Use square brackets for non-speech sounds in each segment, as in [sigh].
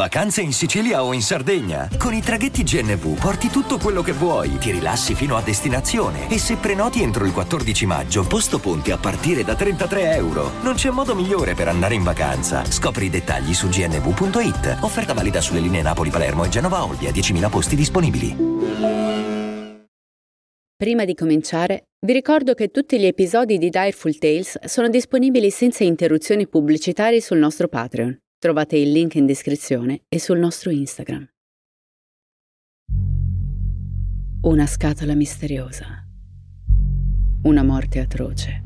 Vacanze in Sicilia o in Sardegna? Con i traghetti GNV porti tutto quello che vuoi, ti rilassi fino a destinazione e se prenoti entro il 14 maggio, posto ponti a partire da 33 euro. Non c'è modo migliore per andare in vacanza. Scopri i dettagli su gnv.it. Offerta valida sulle linee Napoli-Palermo e Genova-Olbia, 10.000 posti disponibili. Prima di cominciare, vi ricordo che tutti gli episodi di Direful Tales sono disponibili senza interruzioni pubblicitarie sul nostro Patreon. Trovate il link in descrizione e sul nostro Instagram. Una scatola misteriosa. Una morte atroce.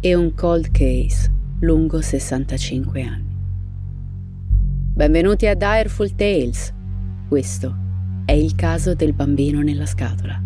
E un cold case lungo 65 anni. Benvenuti a Direful Tales. Questo è il caso del bambino nella scatola.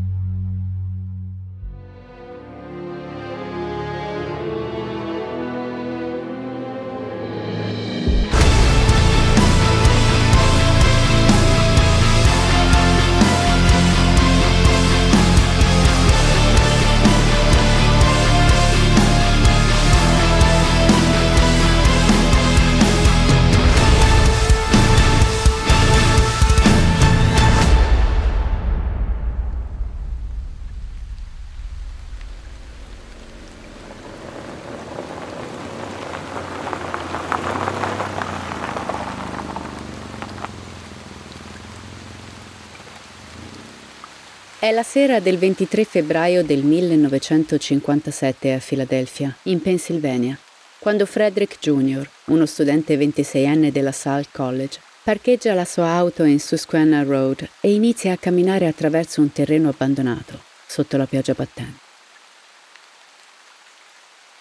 È la sera del 23 febbraio del 1957 a Filadelfia, in Pennsylvania, quando Frederick Jr., uno studente 26enne della Salle College, parcheggia la sua auto in Susquehanna Road e inizia a camminare attraverso un terreno abbandonato, sotto la pioggia battente.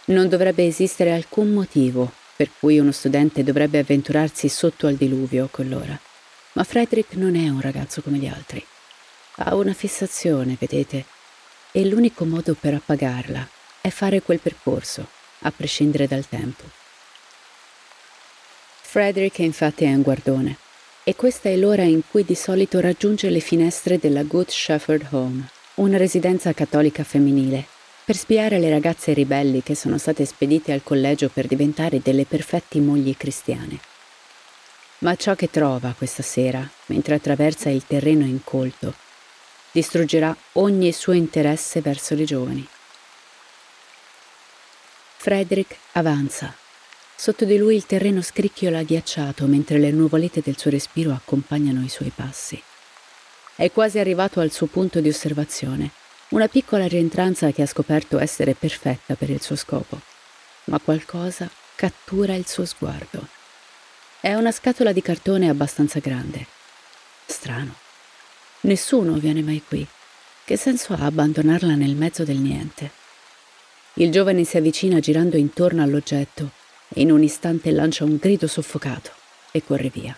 Non dovrebbe esistere alcun motivo per cui uno studente dovrebbe avventurarsi sotto al diluvio a quell'ora, ma Frederick non è un ragazzo come gli altri. Ha una fissazione, vedete, e l'unico modo per appagarla è fare quel percorso, a prescindere dal tempo. Frederick infatti è un guardone, e questa è l'ora in cui di solito raggiunge le finestre della Good Shepherd Home, una residenza cattolica femminile, per spiare le ragazze ribelli che sono state spedite al collegio per diventare delle perfetti mogli cristiane. Ma ciò che trova questa sera, mentre attraversa il terreno incolto, distruggerà ogni suo interesse verso le giovani. Frederick avanza. Sotto di lui il terreno scricchiola ghiacciato mentre le nuvolette del suo respiro accompagnano i suoi passi. È quasi arrivato al suo punto di osservazione, una piccola rientranza che ha scoperto essere perfetta per il suo scopo. Ma qualcosa cattura il suo sguardo. È una scatola di cartone abbastanza grande. Strano. Nessuno viene mai qui. Che senso ha abbandonarla nel mezzo del niente? Il giovane si avvicina girando intorno all'oggetto e in un istante lancia un grido soffocato e corre via.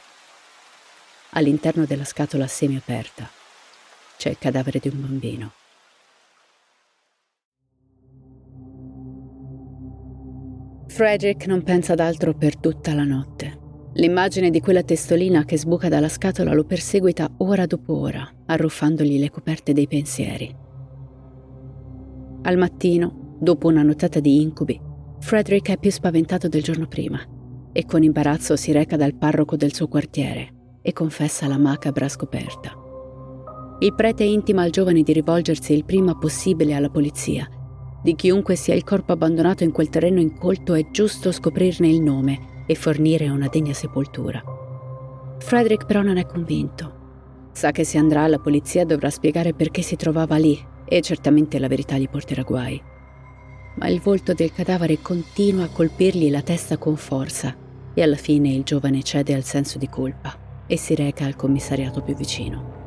All'interno della scatola semiaperta c'è il cadavere di un bambino. Frederick non pensa ad altro per tutta la notte. L'immagine di quella testolina che sbuca dalla scatola lo perseguita ora dopo ora, arruffandogli le coperte dei pensieri. Al mattino, dopo una nottata di incubi, Frederick è più spaventato del giorno prima e con imbarazzo si reca dal parroco del suo quartiere e confessa la macabra scoperta. Il prete intima al giovane di rivolgersi il prima possibile alla polizia. Di chiunque sia il corpo abbandonato in quel terreno incolto è giusto scoprirne il nome e fornire una degna sepoltura. Frederick però non è convinto. Sa che se andrà alla polizia dovrà spiegare perché si trovava lì e certamente la verità gli porterà guai. Ma il volto del cadavere continua a colpirgli la testa con forza e alla fine il giovane cede al senso di colpa e si reca al commissariato più vicino.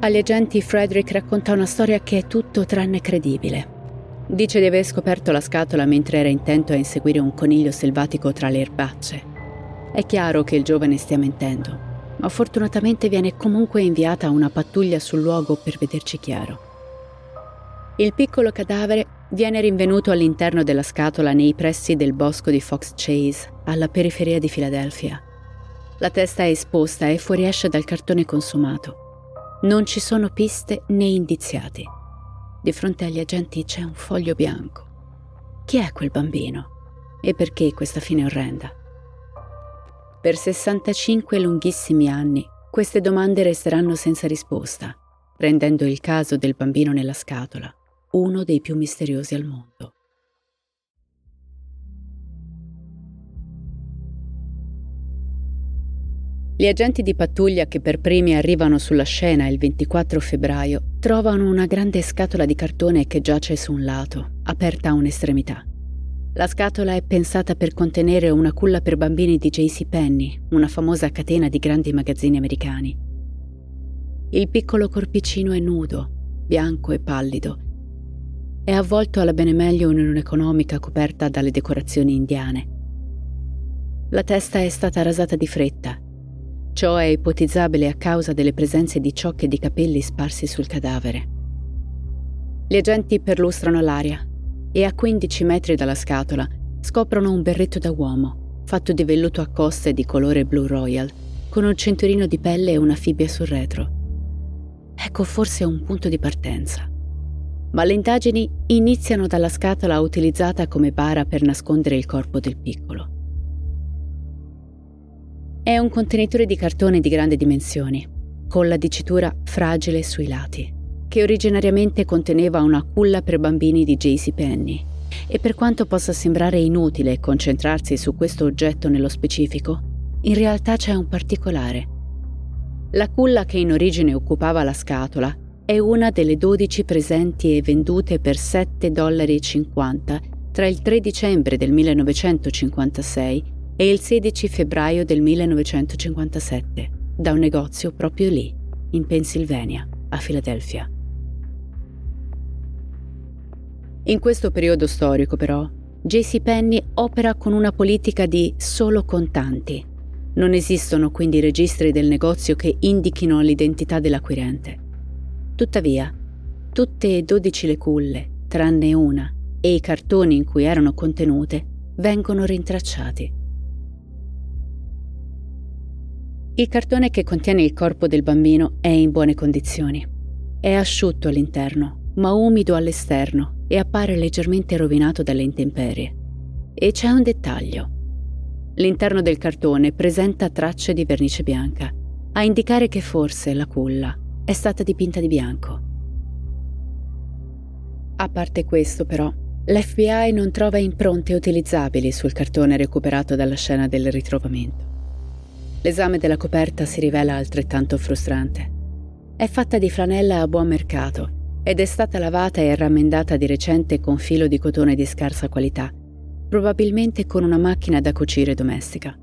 Agli agenti Frederick racconta una storia che è tutto tranne credibile. Dice di aver scoperto la scatola mentre era intento a inseguire un coniglio selvatico tra le erbacce. È chiaro che il giovane stia mentendo, ma fortunatamente viene comunque inviata una pattuglia sul luogo per vederci chiaro. Il piccolo cadavere viene rinvenuto all'interno della scatola nei pressi del bosco di Fox Chase, alla periferia di Filadelfia. La testa è esposta e fuoriesce dal cartone consumato. Non ci sono piste né indiziati. Di fronte agli agenti c'è un foglio bianco. Chi è quel bambino? E perché questa fine orrenda? Per 65 lunghissimi anni queste domande resteranno senza risposta, rendendo il caso del bambino nella scatola uno dei più misteriosi al mondo. Gli agenti di pattuglia che per primi arrivano sulla scena il 24 febbraio trovano una grande scatola di cartone che giace su un lato, aperta a un'estremità. La scatola è pensata per contenere una culla per bambini di JC Penney, una famosa catena di grandi magazzini americani. Il piccolo corpicino è nudo, bianco e pallido. È avvolto alla bene meglio in un'economica coperta dalle decorazioni indiane. La testa è stata rasata di fretta Ciò è ipotizzabile a causa delle presenze di ciocche di capelli sparsi sul cadavere. Gli agenti perlustrano l'aria e a 15 metri dalla scatola scoprono un berretto da uomo, fatto di velluto a coste di colore blu royal, con un cinturino di pelle e una fibbia sul retro. Ecco forse un punto di partenza. Ma le indagini iniziano dalla scatola utilizzata come bara per nascondere il corpo del piccolo. È un contenitore di cartone di grandi dimensioni, con la dicitura fragile sui lati, che originariamente conteneva una culla per bambini di JC Penny. E per quanto possa sembrare inutile concentrarsi su questo oggetto nello specifico, in realtà c'è un particolare. La culla che in origine occupava la scatola è una delle 12 presenti e vendute per 7,50 dollari tra il 3 dicembre del 1956 e il 16 febbraio del 1957 da un negozio proprio lì, in Pennsylvania, a Filadelfia. In questo periodo storico, però, JC Penney opera con una politica di solo contanti. Non esistono quindi registri del negozio che indichino l'identità dell'acquirente. Tuttavia, tutte e 12 le culle, tranne una, e i cartoni in cui erano contenute, vengono rintracciati. Il cartone che contiene il corpo del bambino è in buone condizioni. È asciutto all'interno, ma umido all'esterno e appare leggermente rovinato dalle intemperie. E c'è un dettaglio. L'interno del cartone presenta tracce di vernice bianca, a indicare che forse la culla è stata dipinta di bianco. A parte questo, però, l'FBI non trova impronte utilizzabili sul cartone recuperato dalla scena del ritrovamento. L'esame della coperta si rivela altrettanto frustrante. È fatta di flanella a buon mercato ed è stata lavata e rammendata di recente con filo di cotone di scarsa qualità, probabilmente con una macchina da cucire domestica.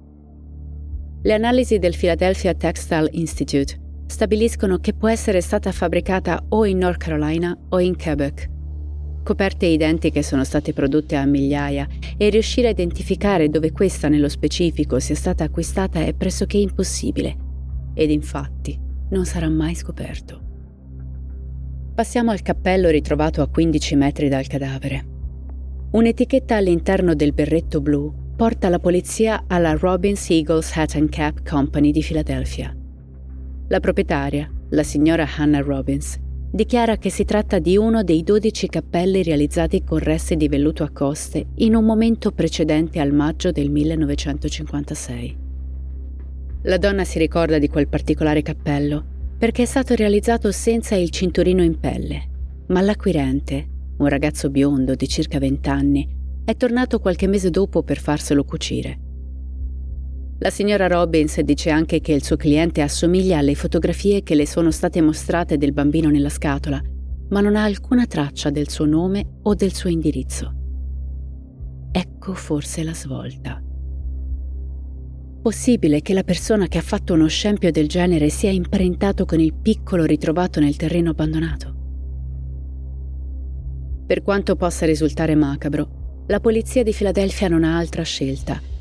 Le analisi del Philadelphia Textile Institute stabiliscono che può essere stata fabbricata o in North Carolina o in Quebec Coperte identiche sono state prodotte a migliaia e riuscire a identificare dove questa nello specifico sia stata acquistata è pressoché impossibile. Ed infatti non sarà mai scoperto. Passiamo al cappello ritrovato a 15 metri dal cadavere. Un'etichetta all'interno del berretto blu porta la polizia alla Robbins Eagles Hat and Cap Company di Filadelfia. La proprietaria, la signora Hannah Robbins, dichiara che si tratta di uno dei 12 cappelli realizzati con resti di velluto a coste in un momento precedente al maggio del 1956. La donna si ricorda di quel particolare cappello perché è stato realizzato senza il cinturino in pelle, ma l'acquirente, un ragazzo biondo di circa 20 anni, è tornato qualche mese dopo per farselo cucire. La signora Robbins dice anche che il suo cliente assomiglia alle fotografie che le sono state mostrate del bambino nella scatola, ma non ha alcuna traccia del suo nome o del suo indirizzo. Ecco forse la svolta. Possibile che la persona che ha fatto uno scempio del genere sia imparentato con il piccolo ritrovato nel terreno abbandonato? Per quanto possa risultare macabro, la polizia di Filadelfia non ha altra scelta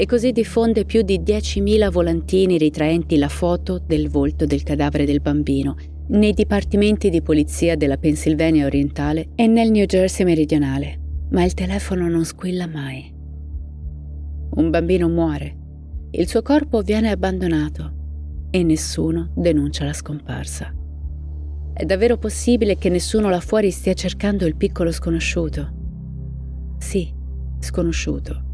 e così diffonde più di 10.000 volantini ritraenti la foto del volto del cadavere del bambino nei dipartimenti di polizia della Pennsylvania orientale e nel New Jersey meridionale, ma il telefono non squilla mai. Un bambino muore, il suo corpo viene abbandonato e nessuno denuncia la scomparsa. È davvero possibile che nessuno là fuori stia cercando il piccolo sconosciuto? Sì, sconosciuto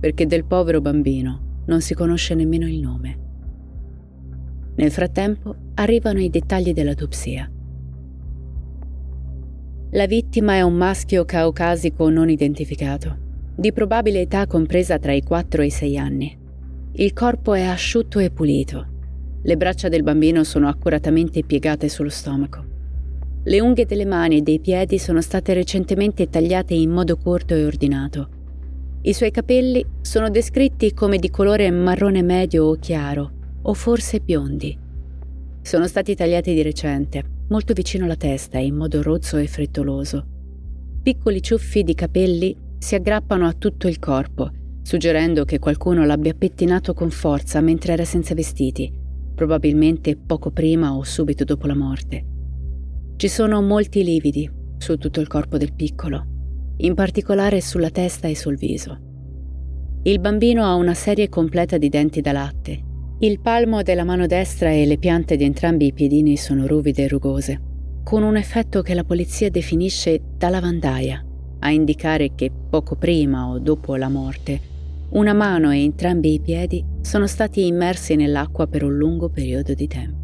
perché del povero bambino non si conosce nemmeno il nome. Nel frattempo arrivano i dettagli dell'autopsia. La vittima è un maschio caucasico non identificato, di probabile età compresa tra i 4 e i 6 anni. Il corpo è asciutto e pulito. Le braccia del bambino sono accuratamente piegate sullo stomaco. Le unghie delle mani e dei piedi sono state recentemente tagliate in modo corto e ordinato. I suoi capelli sono descritti come di colore marrone medio o chiaro, o forse biondi. Sono stati tagliati di recente, molto vicino alla testa in modo rozzo e frettoloso. Piccoli ciuffi di capelli si aggrappano a tutto il corpo suggerendo che qualcuno l'abbia pettinato con forza mentre era senza vestiti, probabilmente poco prima o subito dopo la morte. Ci sono molti lividi su tutto il corpo del piccolo, in particolare sulla testa e sul viso. Il bambino ha una serie completa di denti da latte. Il palmo della mano destra e le piante di entrambi i piedini sono ruvide e rugose, con un effetto che la polizia definisce da lavandaia, a indicare che poco prima o dopo la morte una mano e entrambi i piedi sono stati immersi nell'acqua per un lungo periodo di tempo.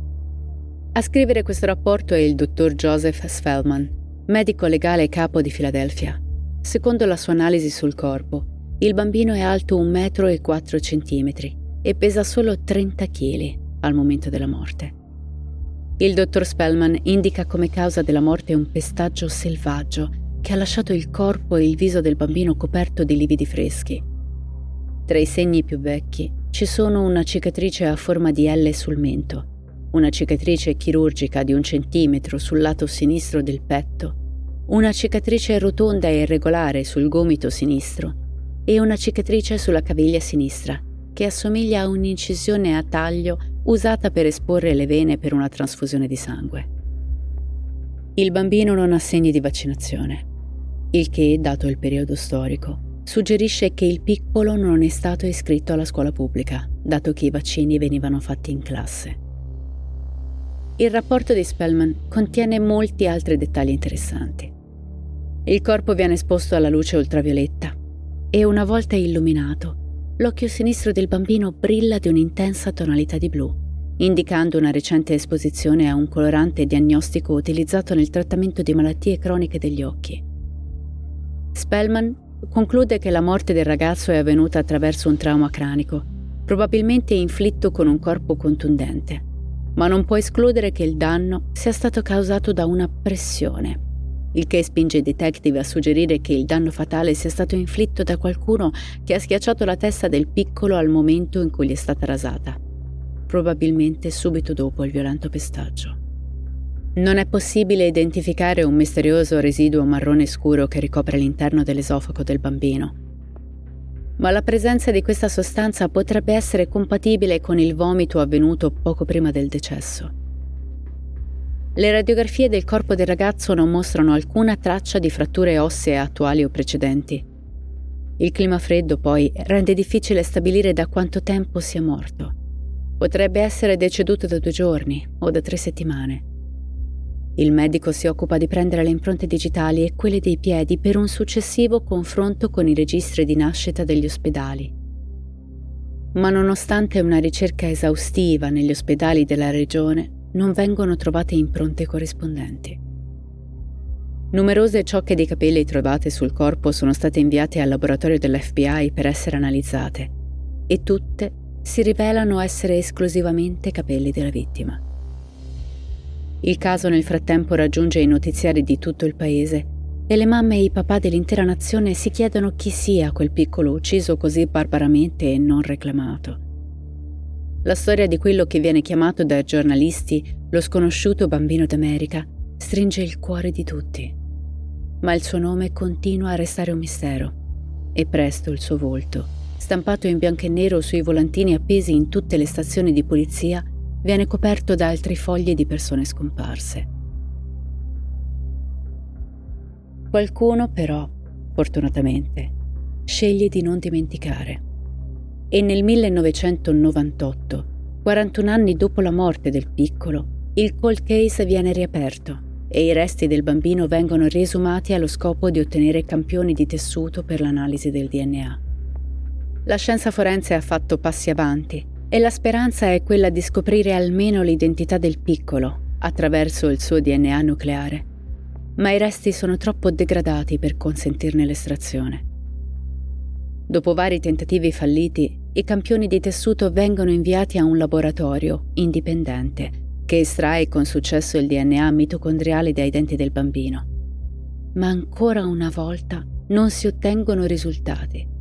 A scrivere questo rapporto è il dottor Joseph Spellman, medico legale capo di Filadelfia. Secondo la sua analisi sul corpo, il bambino è alto 1 metro e 4 centimetri e pesa solo 30 kg al momento della morte. Il dottor Spellman indica come causa della morte un pestaggio selvaggio che ha lasciato il corpo e il viso del bambino coperto di lividi freschi tra i segni più vecchi ci sono una cicatrice a forma di L sul mento, una cicatrice chirurgica di un centimetro sul lato sinistro del petto, una cicatrice rotonda e irregolare sul gomito sinistro e una cicatrice sulla caviglia sinistra, che assomiglia a un'incisione a taglio usata per esporre le vene per una trasfusione di sangue. Il bambino non ha segni di vaccinazione, il che, dato il periodo storico, suggerisce che il piccolo non è stato iscritto alla scuola pubblica, dato che i vaccini venivano fatti in classe. Il rapporto di Spellman contiene molti altri dettagli interessanti. Il corpo viene esposto alla luce ultravioletta e una volta illuminato, l'occhio sinistro del bambino brilla di un'intensa tonalità di blu, indicando una recente esposizione a un colorante diagnostico utilizzato nel trattamento di malattie croniche degli occhi. Spellman conclude che la morte del ragazzo è avvenuta attraverso un trauma cranico, probabilmente inflitto con un corpo contundente, ma non può escludere che il danno sia stato causato da una pressione, il che spinge i detective a suggerire che il danno fatale sia stato inflitto da qualcuno che ha schiacciato la testa del piccolo al momento in cui gli è stata rasata, probabilmente subito dopo il violento pestaggio. Non è possibile identificare un misterioso residuo marrone scuro che ricopre l'interno dell'esofago del bambino. Ma la presenza di questa sostanza potrebbe essere compatibile con il vomito avvenuto poco prima del decesso. Le radiografie del corpo del ragazzo non mostrano alcuna traccia di fratture ossee attuali o precedenti. Il clima freddo poi rende difficile stabilire da quanto tempo sia morto. Potrebbe essere deceduto da due giorni o da tre settimane. Il medico si occupa di prendere le impronte digitali e quelle dei piedi per un successivo confronto con i registri di nascita degli ospedali. Ma nonostante una ricerca esaustiva negli ospedali della regione, non vengono trovate impronte corrispondenti. Numerose ciocche di capelli trovate sul corpo sono state inviate al laboratorio dell'FBI per essere analizzate e tutte si rivelano essere esclusivamente capelli della vittima. Il caso nel frattempo raggiunge i notiziari di tutto il paese e le mamme e i papà dell'intera nazione si chiedono chi sia quel piccolo ucciso così barbaramente e non reclamato. La storia di quello che viene chiamato dai giornalisti lo sconosciuto bambino d'America stringe il cuore di tutti. Ma il suo nome continua a restare un mistero e presto il suo volto, stampato in bianco e nero sui volantini appesi in tutte le stazioni di polizia, viene coperto da altri fogli di persone scomparse. Qualcuno però, fortunatamente, sceglie di non dimenticare. E nel 1998, 41 anni dopo la morte del piccolo, il cold case viene riaperto e i resti del bambino vengono riesumati allo scopo di ottenere campioni di tessuto per l'analisi del DNA. La scienza forense ha fatto passi avanti e la speranza è quella di scoprire almeno l'identità del piccolo attraverso il suo DNA nucleare. Ma i resti sono troppo degradati per consentirne l'estrazione. Dopo vari tentativi falliti, i campioni di tessuto vengono inviati a un laboratorio indipendente che estrae con successo il DNA mitocondriale dai denti del bambino. Ma ancora una volta non si ottengono risultati.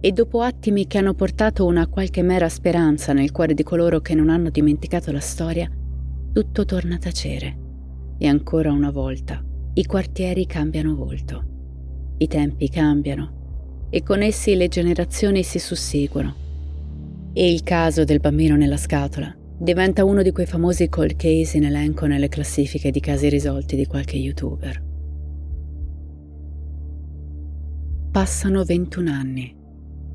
E dopo attimi che hanno portato una qualche mera speranza nel cuore di coloro che non hanno dimenticato la storia, tutto torna a tacere. E ancora una volta i quartieri cambiano volto. I tempi cambiano e con essi le generazioni si susseguono. E il caso del bambino nella scatola diventa uno di quei famosi cold case in elenco nelle classifiche di casi risolti di qualche youtuber. Passano 21 anni,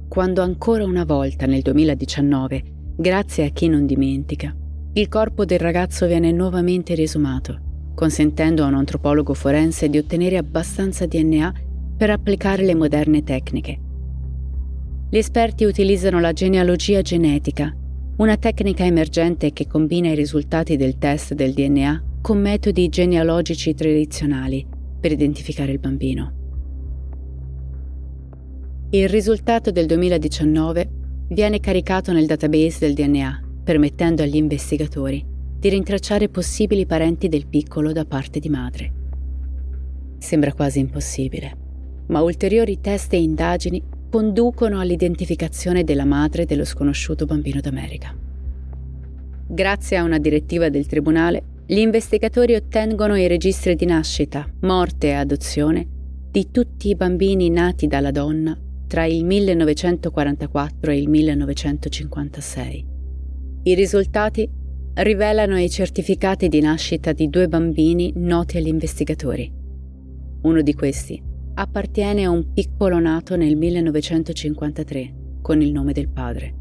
quando ancora una volta nel 2019, grazie a chi non dimentica, il corpo del ragazzo viene nuovamente riesumato, consentendo a un antropologo forense di ottenere abbastanza DNA per applicare le moderne tecniche. Gli esperti utilizzano la genealogia genetica, una tecnica emergente che combina i risultati del test del DNA con metodi genealogici tradizionali per identificare il bambino. Il risultato del 2019 viene caricato nel database del DNA, permettendo agli investigatori di rintracciare possibili parenti del piccolo da parte di madre. Sembra quasi impossibile ma ulteriori test e indagini conducono all'identificazione della madre dello sconosciuto bambino d'America. Grazie a una direttiva del Tribunale, gli investigatori ottengono i registri di nascita, morte e adozione di tutti i bambini nati dalla donna tra il 1944 e il 1956. I risultati rivelano i certificati di nascita di due bambini noti agli investigatori. Uno di questi appartiene a un piccolo nato nel 1953 con il nome del padre.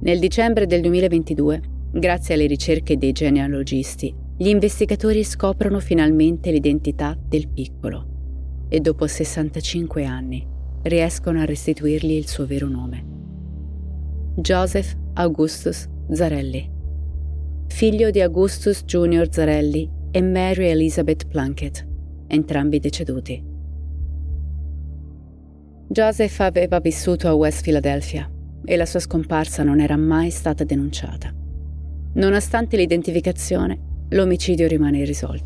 Nel dicembre del 2022, grazie alle ricerche dei genealogisti, gli investigatori scoprono finalmente l'identità del piccolo e dopo 65 anni riescono a restituirgli il suo vero nome. Joseph Augustus Zarelli, figlio di Augustus Junior Zarelli e Mary Elizabeth Plunkett, entrambi deceduti. Joseph aveva vissuto a West Philadelphia e la sua scomparsa non era mai stata denunciata. Nonostante l'identificazione, l'omicidio rimane irrisolto,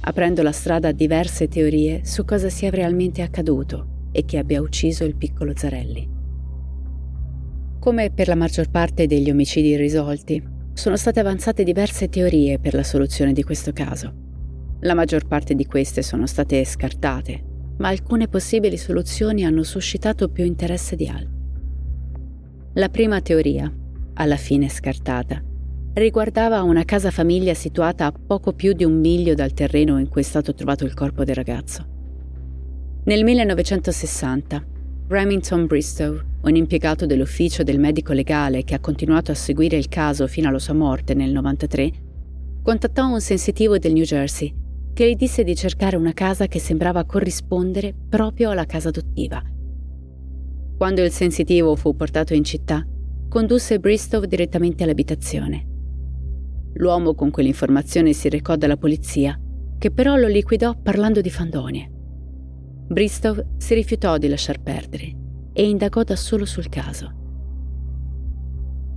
aprendo la strada a diverse teorie su cosa sia realmente accaduto e che abbia ucciso il piccolo Zarelli. Come per la maggior parte degli omicidi irrisolti, sono state avanzate diverse teorie per la soluzione di questo caso. La maggior parte di queste sono state scartate, ma alcune possibili soluzioni hanno suscitato più interesse di altre. La prima teoria, alla fine scartata, riguardava una casa famiglia situata a poco più di un miglio dal terreno in cui è stato trovato il corpo del ragazzo. Nel 1960, Remington Bristow, un impiegato dell'ufficio del medico legale che ha continuato a seguire il caso fino alla sua morte nel 1993, contattò un sensitivo del New Jersey che gli disse di cercare una casa che sembrava corrispondere proprio alla casa adottiva. Quando il sensitivo fu portato in città, condusse Bristow direttamente all'abitazione. L'uomo con quell'informazione si recò dalla polizia, che però lo liquidò parlando di fandonie. Bristow si rifiutò di lasciar perdere e indagò da solo sul caso.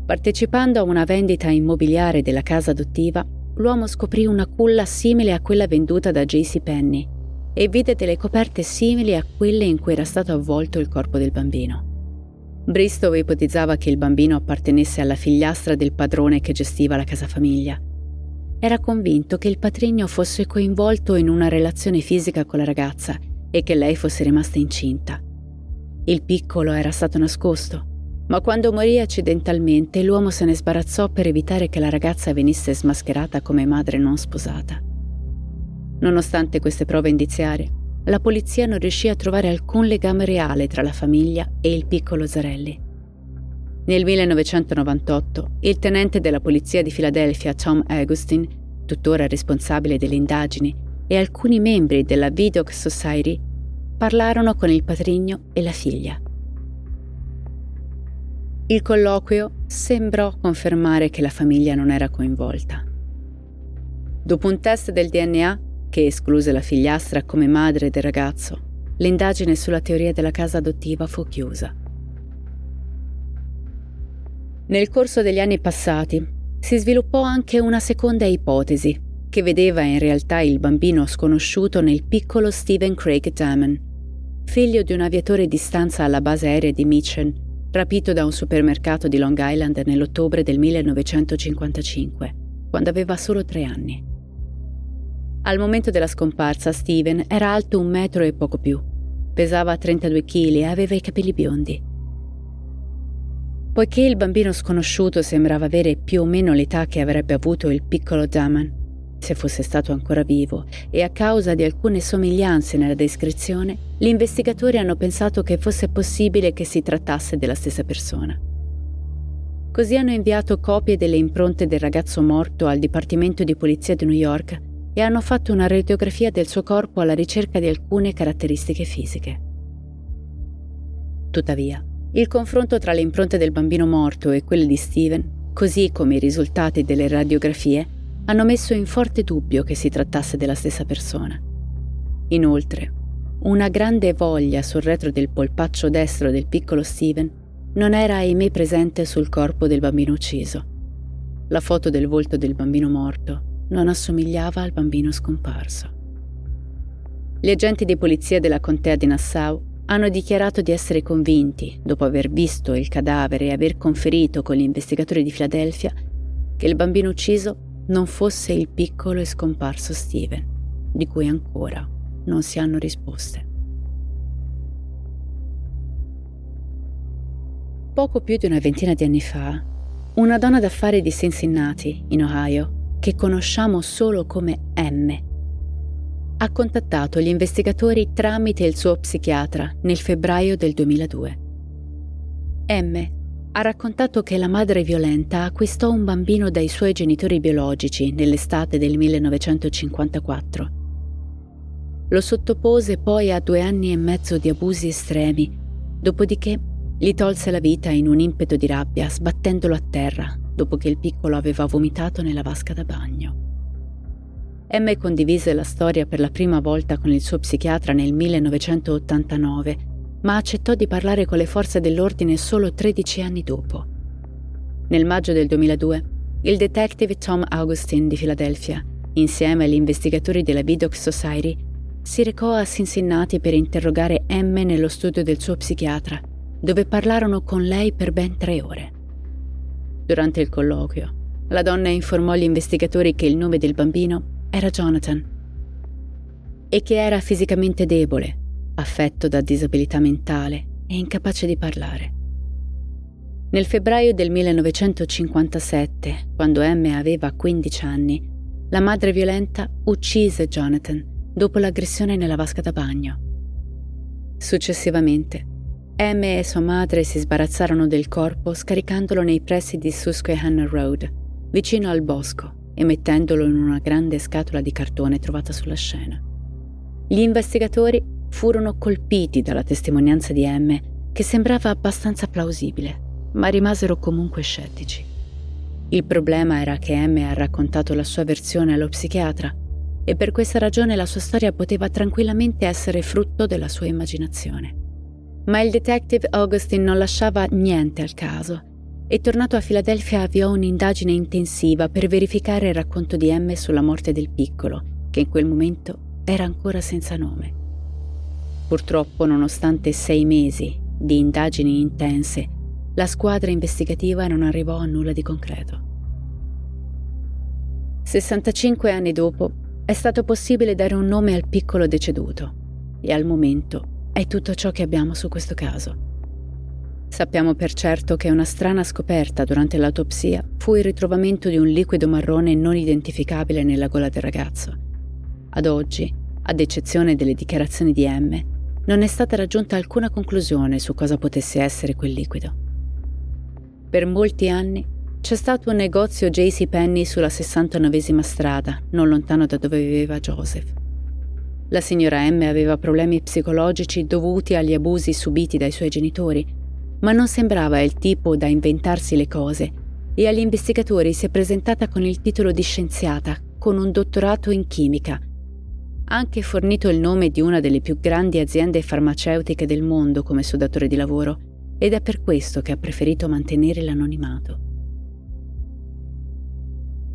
Partecipando a una vendita immobiliare della casa adottiva, l'uomo scoprì una culla simile a quella venduta da J.C. Penny e vide delle coperte simili a quelle in cui era stato avvolto il corpo del bambino. Bristow ipotizzava che il bambino appartenesse alla figliastra del padrone che gestiva la casa famiglia. Era convinto che il patrigno fosse coinvolto in una relazione fisica con la ragazza e che lei fosse rimasta incinta. Il piccolo era stato nascosto ma quando morì accidentalmente l'uomo se ne sbarazzò per evitare che la ragazza venisse smascherata come madre non sposata. Nonostante queste prove indiziarie, la polizia non riuscì a trovare alcun legame reale tra la famiglia e il piccolo Zarelli. Nel 1998, il tenente della polizia di Filadelfia, Tom Agustin, tuttora responsabile delle indagini, e alcuni membri della Vidocq Society parlarono con il patrigno e la figlia. Il colloquio sembrò confermare che la famiglia non era coinvolta. Dopo un test del DNA, che escluse la figliastra come madre del ragazzo, l'indagine sulla teoria della casa adottiva fu chiusa. Nel corso degli anni passati si sviluppò anche una seconda ipotesi, che vedeva in realtà il bambino sconosciuto nel piccolo Stephen Craig Damon, figlio di un aviatore di stanza alla base aerea di Mitchell, rapito da un supermercato di Long Island nell'ottobre del 1955, quando aveva solo tre anni. Al momento della scomparsa, Steven era alto un metro e poco più, pesava 32 kg e aveva i capelli biondi. Poiché il bambino sconosciuto sembrava avere più o meno l'età che avrebbe avuto il piccolo Daman, se fosse stato ancora vivo, e a causa di alcune somiglianze nella descrizione, gli investigatori hanno pensato che fosse possibile che si trattasse della stessa persona. Così hanno inviato copie delle impronte del ragazzo morto al Dipartimento di Polizia di New York e hanno fatto una radiografia del suo corpo alla ricerca di alcune caratteristiche fisiche. Tuttavia, il confronto tra le impronte del bambino morto e quelle di Steven, così come i risultati delle radiografie, hanno messo in forte dubbio che si trattasse della stessa persona. Inoltre, una grande voglia sul retro del polpaccio destro del piccolo Steven non era ahimè presente sul corpo del bambino ucciso. La foto del volto del bambino morto non assomigliava al bambino scomparso. Gli agenti di polizia della contea di Nassau hanno dichiarato di essere convinti, dopo aver visto il cadavere e aver conferito con gli investigatori di Filadelfia, che il bambino ucciso non fosse il piccolo e scomparso Steven, di cui ancora non si hanno risposte. Poco più di una ventina di anni fa, una donna d'affari di Cincinnati, in Ohio, che conosciamo solo come M, ha contattato gli investigatori tramite il suo psichiatra nel febbraio del 2002. M ha raccontato che la madre violenta acquistò un bambino dai suoi genitori biologici nell'estate del 1954. Lo sottopose poi a due anni e mezzo di abusi estremi, dopodiché gli tolse la vita in un impeto di rabbia sbattendolo a terra dopo che il piccolo aveva vomitato nella vasca da bagno. M condivise la storia per la prima volta con il suo psichiatra nel 1989, ma accettò di parlare con le forze dell'ordine solo 13 anni dopo. Nel maggio del 2002, il detective Tom Augustin di Filadelfia, insieme agli investigatori della Vidocq Society, si recò a Cincinnati per interrogare M nello studio del suo psichiatra, dove parlarono con lei per ben tre ore. Durante il colloquio, la donna informò gli investigatori che il nome del bambino era Jonathan e che era fisicamente debole, affetto da disabilità mentale e incapace di parlare. Nel febbraio del 1957, quando M aveva 15 anni, la madre violenta uccise Jonathan dopo l'aggressione nella vasca da bagno. Successivamente, M e sua madre si sbarazzarono del corpo scaricandolo nei pressi di Susquehanna Road, vicino al bosco, e mettendolo in una grande scatola di cartone trovata sulla scena. Gli investigatori furono colpiti dalla testimonianza di M, che sembrava abbastanza plausibile, ma rimasero comunque scettici. Il problema era che M ha raccontato la sua versione allo psichiatra e per questa ragione la sua storia poteva tranquillamente essere frutto della sua immaginazione. Ma il detective Augustin non lasciava niente al caso e tornato a Filadelfia avviò un'indagine intensiva per verificare il racconto di M sulla morte del piccolo, che in quel momento era ancora senza nome. Purtroppo, nonostante sei mesi di indagini intense, la squadra investigativa non arrivò a nulla di concreto. 65 anni dopo è stato possibile dare un nome al piccolo deceduto e al momento è tutto ciò che abbiamo su questo caso. Sappiamo per certo che una strana scoperta durante l'autopsia fu il ritrovamento di un liquido marrone non identificabile nella gola del ragazzo. Ad oggi, ad eccezione delle dichiarazioni di M, non è stata raggiunta alcuna conclusione su cosa potesse essere quel liquido. Per molti anni c'è stato un negozio JC Penny sulla 69esima strada, non lontano da dove viveva Joseph. La signora M aveva problemi psicologici dovuti agli abusi subiti dai suoi genitori ma non sembrava il tipo da inventarsi le cose e agli investigatori si è presentata con il titolo di scienziata, con un dottorato in chimica. Ha anche fornito il nome di una delle più grandi aziende farmaceutiche del mondo come suo datore di lavoro ed è per questo che ha preferito mantenere l'anonimato.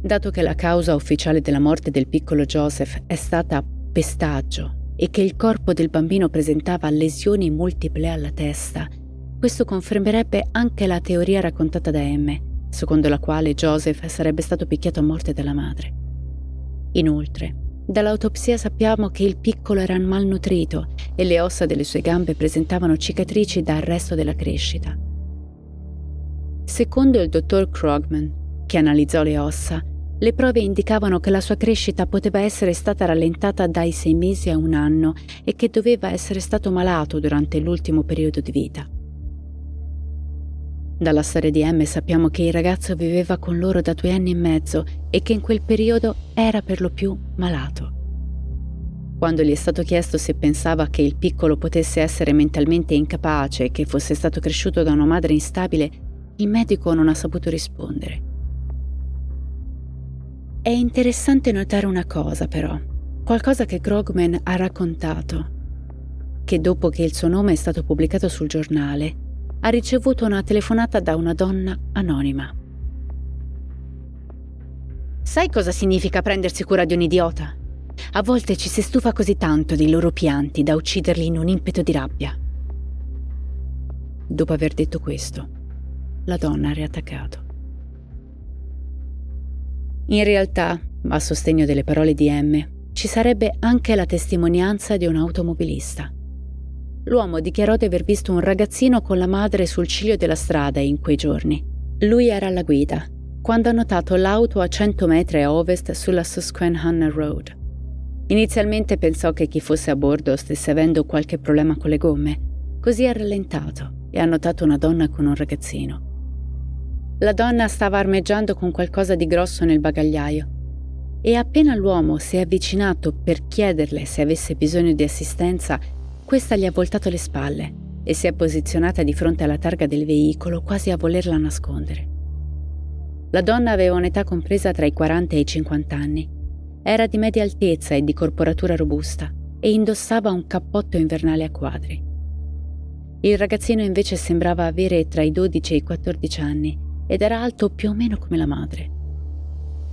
Dato che la causa ufficiale della morte del piccolo Joseph è stata pestaggio e che il corpo del bambino presentava lesioni multiple alla testa, questo confermerebbe anche la teoria raccontata da M, secondo la quale Joseph sarebbe stato picchiato a morte dalla madre. Inoltre, dall'autopsia sappiamo che il piccolo era malnutrito e le ossa delle sue gambe presentavano cicatrici da arresto della crescita. Secondo il dottor Krogman, che analizzò le ossa, le prove indicavano che la sua crescita poteva essere stata rallentata dai sei mesi a un anno e che doveva essere stato malato durante l'ultimo periodo di vita. Dalla storia di M sappiamo che il ragazzo viveva con loro da due anni e mezzo e che in quel periodo era per lo più malato. Quando gli è stato chiesto se pensava che il piccolo potesse essere mentalmente incapace e che fosse stato cresciuto da una madre instabile, il medico non ha saputo rispondere. È interessante notare una cosa però, qualcosa che Krogman ha raccontato, che dopo che il suo nome è stato pubblicato sul giornale, ha ricevuto una telefonata da una donna anonima. Sai cosa significa prendersi cura di un idiota? A volte ci si stufa così tanto dei loro pianti da ucciderli in un impeto di rabbia. Dopo aver detto questo, la donna ha riattaccato. In realtà, a sostegno delle parole di M, ci sarebbe anche la testimonianza di un automobilista l'uomo dichiarò di aver visto un ragazzino con la madre sul ciglio della strada in quei giorni. Lui era alla guida, quando ha notato l'auto a 100 metri a ovest sulla Susquehanna Road. Inizialmente pensò che chi fosse a bordo stesse avendo qualche problema con le gomme, così ha rallentato e ha notato una donna con un ragazzino. La donna stava armeggiando con qualcosa di grosso nel bagagliaio e appena l'uomo si è avvicinato per chiederle se avesse bisogno di assistenza, questa gli ha voltato le spalle e si è posizionata di fronte alla targa del veicolo quasi a volerla nascondere. La donna aveva un'età compresa tra i 40 e i 50 anni. Era di media altezza e di corporatura robusta e indossava un cappotto invernale a quadri. Il ragazzino invece sembrava avere tra i 12 e i 14 anni ed era alto più o meno come la madre.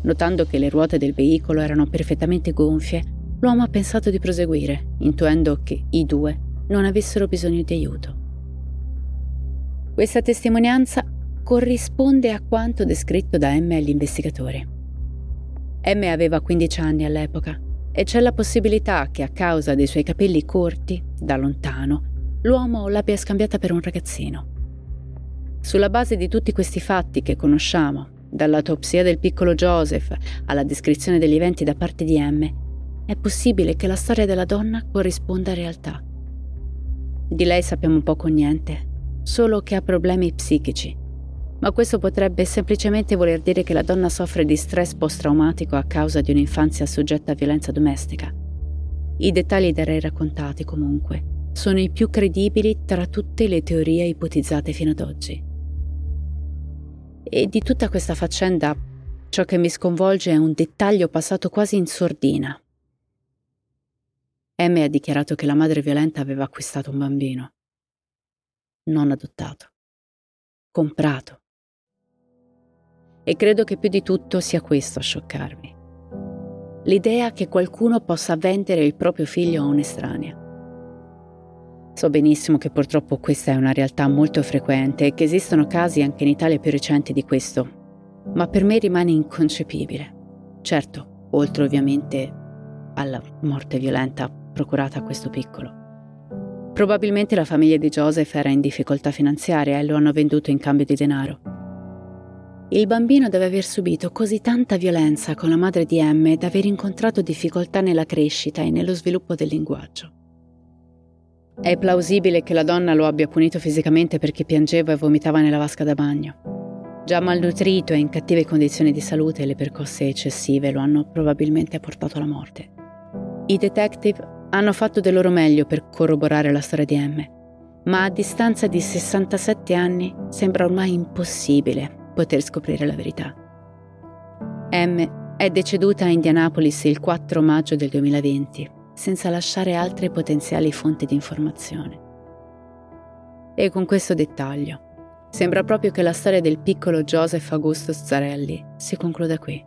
Notando che le ruote del veicolo erano perfettamente gonfie, L'uomo ha pensato di proseguire, intuendo che i due non avessero bisogno di aiuto. Questa testimonianza corrisponde a quanto descritto da M all'investigatore. M aveva 15 anni all'epoca e c'è la possibilità che a causa dei suoi capelli corti, da lontano, l'uomo l'abbia scambiata per un ragazzino. Sulla base di tutti questi fatti che conosciamo, dall'autopsia del piccolo Joseph alla descrizione degli eventi da parte di M, è possibile che la storia della donna corrisponda a realtà. Di lei sappiamo poco o niente, solo che ha problemi psichici. Ma questo potrebbe semplicemente voler dire che la donna soffre di stress post-traumatico a causa di un'infanzia soggetta a violenza domestica. I dettagli da lei raccontati, comunque, sono i più credibili tra tutte le teorie ipotizzate fino ad oggi. E di tutta questa faccenda, ciò che mi sconvolge è un dettaglio passato quasi in sordina, M ha dichiarato che la madre violenta aveva acquistato un bambino. Non adottato. Comprato. E credo che più di tutto sia questo a scioccarmi. L'idea che qualcuno possa vendere il proprio figlio a un'estranea. So benissimo che purtroppo questa è una realtà molto frequente e che esistono casi anche in Italia più recenti di questo, ma per me rimane inconcepibile. Certo, oltre ovviamente alla morte violenta procurata a questo piccolo. Probabilmente la famiglia di Joseph era in difficoltà finanziaria e lo hanno venduto in cambio di denaro. Il bambino deve aver subito così tanta violenza con la madre di M da aver incontrato difficoltà nella crescita e nello sviluppo del linguaggio. È plausibile che la donna lo abbia punito fisicamente perché piangeva e vomitava nella vasca da bagno. Già malnutrito e in cattive condizioni di salute, le percosse eccessive lo hanno probabilmente portato alla morte. I detective hanno fatto del loro meglio per corroborare la storia di M, ma a distanza di 67 anni sembra ormai impossibile poter scoprire la verità. M è deceduta a Indianapolis il 4 maggio del 2020, senza lasciare altre potenziali fonti di informazione. E con questo dettaglio, sembra proprio che la storia del piccolo Joseph Augusto Zarelli si concluda qui.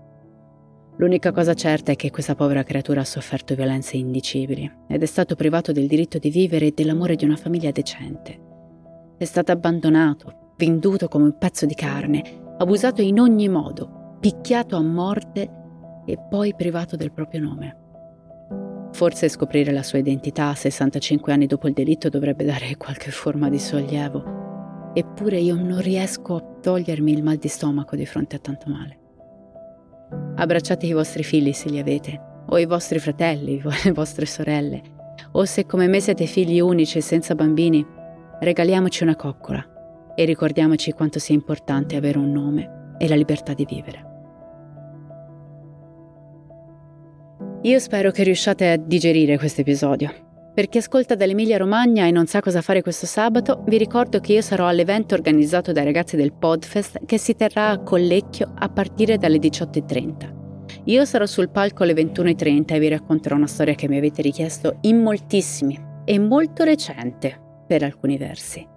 L'unica cosa certa è che questa povera creatura ha sofferto violenze indicibili ed è stato privato del diritto di vivere e dell'amore di una famiglia decente. È stato abbandonato, venduto come un pezzo di carne, abusato in ogni modo, picchiato a morte e poi privato del proprio nome. Forse scoprire la sua identità 65 anni dopo il delitto dovrebbe dare qualche forma di sollievo, eppure io non riesco a togliermi il mal di stomaco di fronte a tanto male. Abbracciate i vostri figli se li avete, o i vostri fratelli, [laughs] le vostre sorelle, o se come me siete figli unici e senza bambini, regaliamoci una coccola e ricordiamoci quanto sia importante avere un nome e la libertà di vivere. Io spero che riusciate a digerire questo episodio. Per chi ascolta dall'Emilia Romagna e non sa cosa fare questo sabato, vi ricordo che io sarò all'evento organizzato dai ragazzi del Podfest che si terrà a Collecchio a partire dalle 18.30. Io sarò sul palco alle 21.30 e vi racconterò una storia che mi avete richiesto in moltissimi e molto recente per alcuni versi.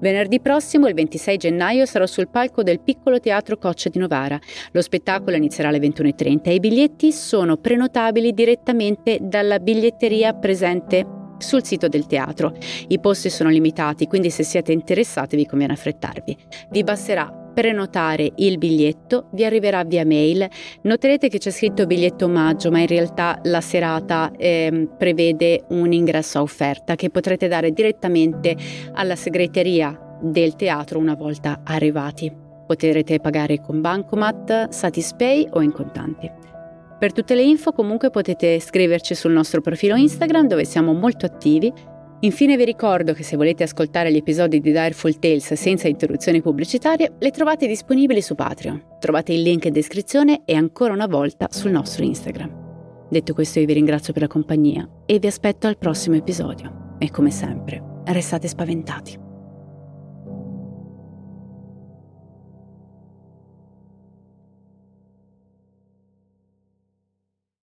Venerdì prossimo, il 26 gennaio, sarò sul palco del piccolo teatro Coccia di Novara. Lo spettacolo inizierà alle 21.30 e i biglietti sono prenotabili direttamente dalla biglietteria presente sul sito del teatro. I posti sono limitati, quindi se siete interessati vi conviene affrettarvi. Vi basterà prenotare il biglietto, vi arriverà via mail. Noterete che c'è scritto biglietto omaggio, ma in realtà la serata eh, prevede un ingresso a offerta che potrete dare direttamente alla segreteria del teatro una volta arrivati. Potrete pagare con Bancomat, Satispay o in contanti. Per tutte le info comunque potete scriverci sul nostro profilo Instagram dove siamo molto attivi Infine vi ricordo che se volete ascoltare gli episodi di Direful Tales senza interruzioni pubblicitarie, le trovate disponibili su Patreon. Trovate il link in descrizione e ancora una volta sul nostro Instagram. Detto questo io vi ringrazio per la compagnia e vi aspetto al prossimo episodio. E come sempre, restate spaventati.